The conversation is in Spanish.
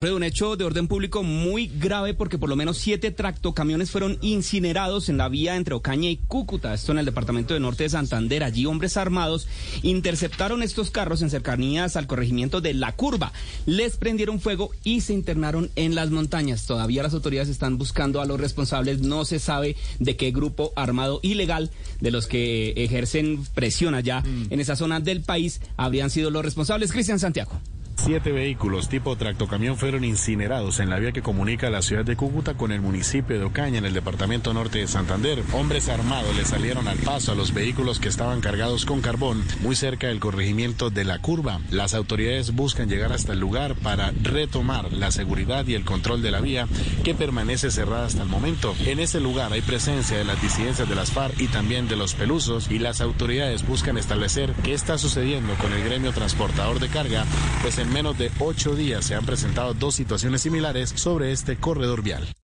Un hecho de orden público muy grave porque por lo menos siete tractocamiones fueron incinerados en la vía entre Ocaña y Cúcuta, esto en el departamento de Norte de Santander. Allí hombres armados interceptaron estos carros en cercanías al corregimiento de La Curva, les prendieron fuego y se internaron en las montañas. Todavía las autoridades están buscando a los responsables, no se sabe de qué grupo armado ilegal de los que ejercen presión allá mm. en esa zona del país habrían sido los responsables. Cristian Santiago. Siete vehículos tipo tractocamión fueron incinerados en la vía que comunica la ciudad de Cúcuta con el municipio de Ocaña en el departamento norte de Santander. Hombres armados le salieron al paso a los vehículos que estaban cargados con carbón muy cerca del corregimiento de la curva. Las autoridades buscan llegar hasta el lugar para retomar la seguridad y el control de la vía que permanece cerrada hasta el momento. En ese lugar hay presencia de las disidencias de las FARC y también de los pelusos y las autoridades buscan establecer qué está sucediendo con el gremio transportador de carga, pues en menos de ocho días se han presentado dos situaciones similares sobre este corredor vial.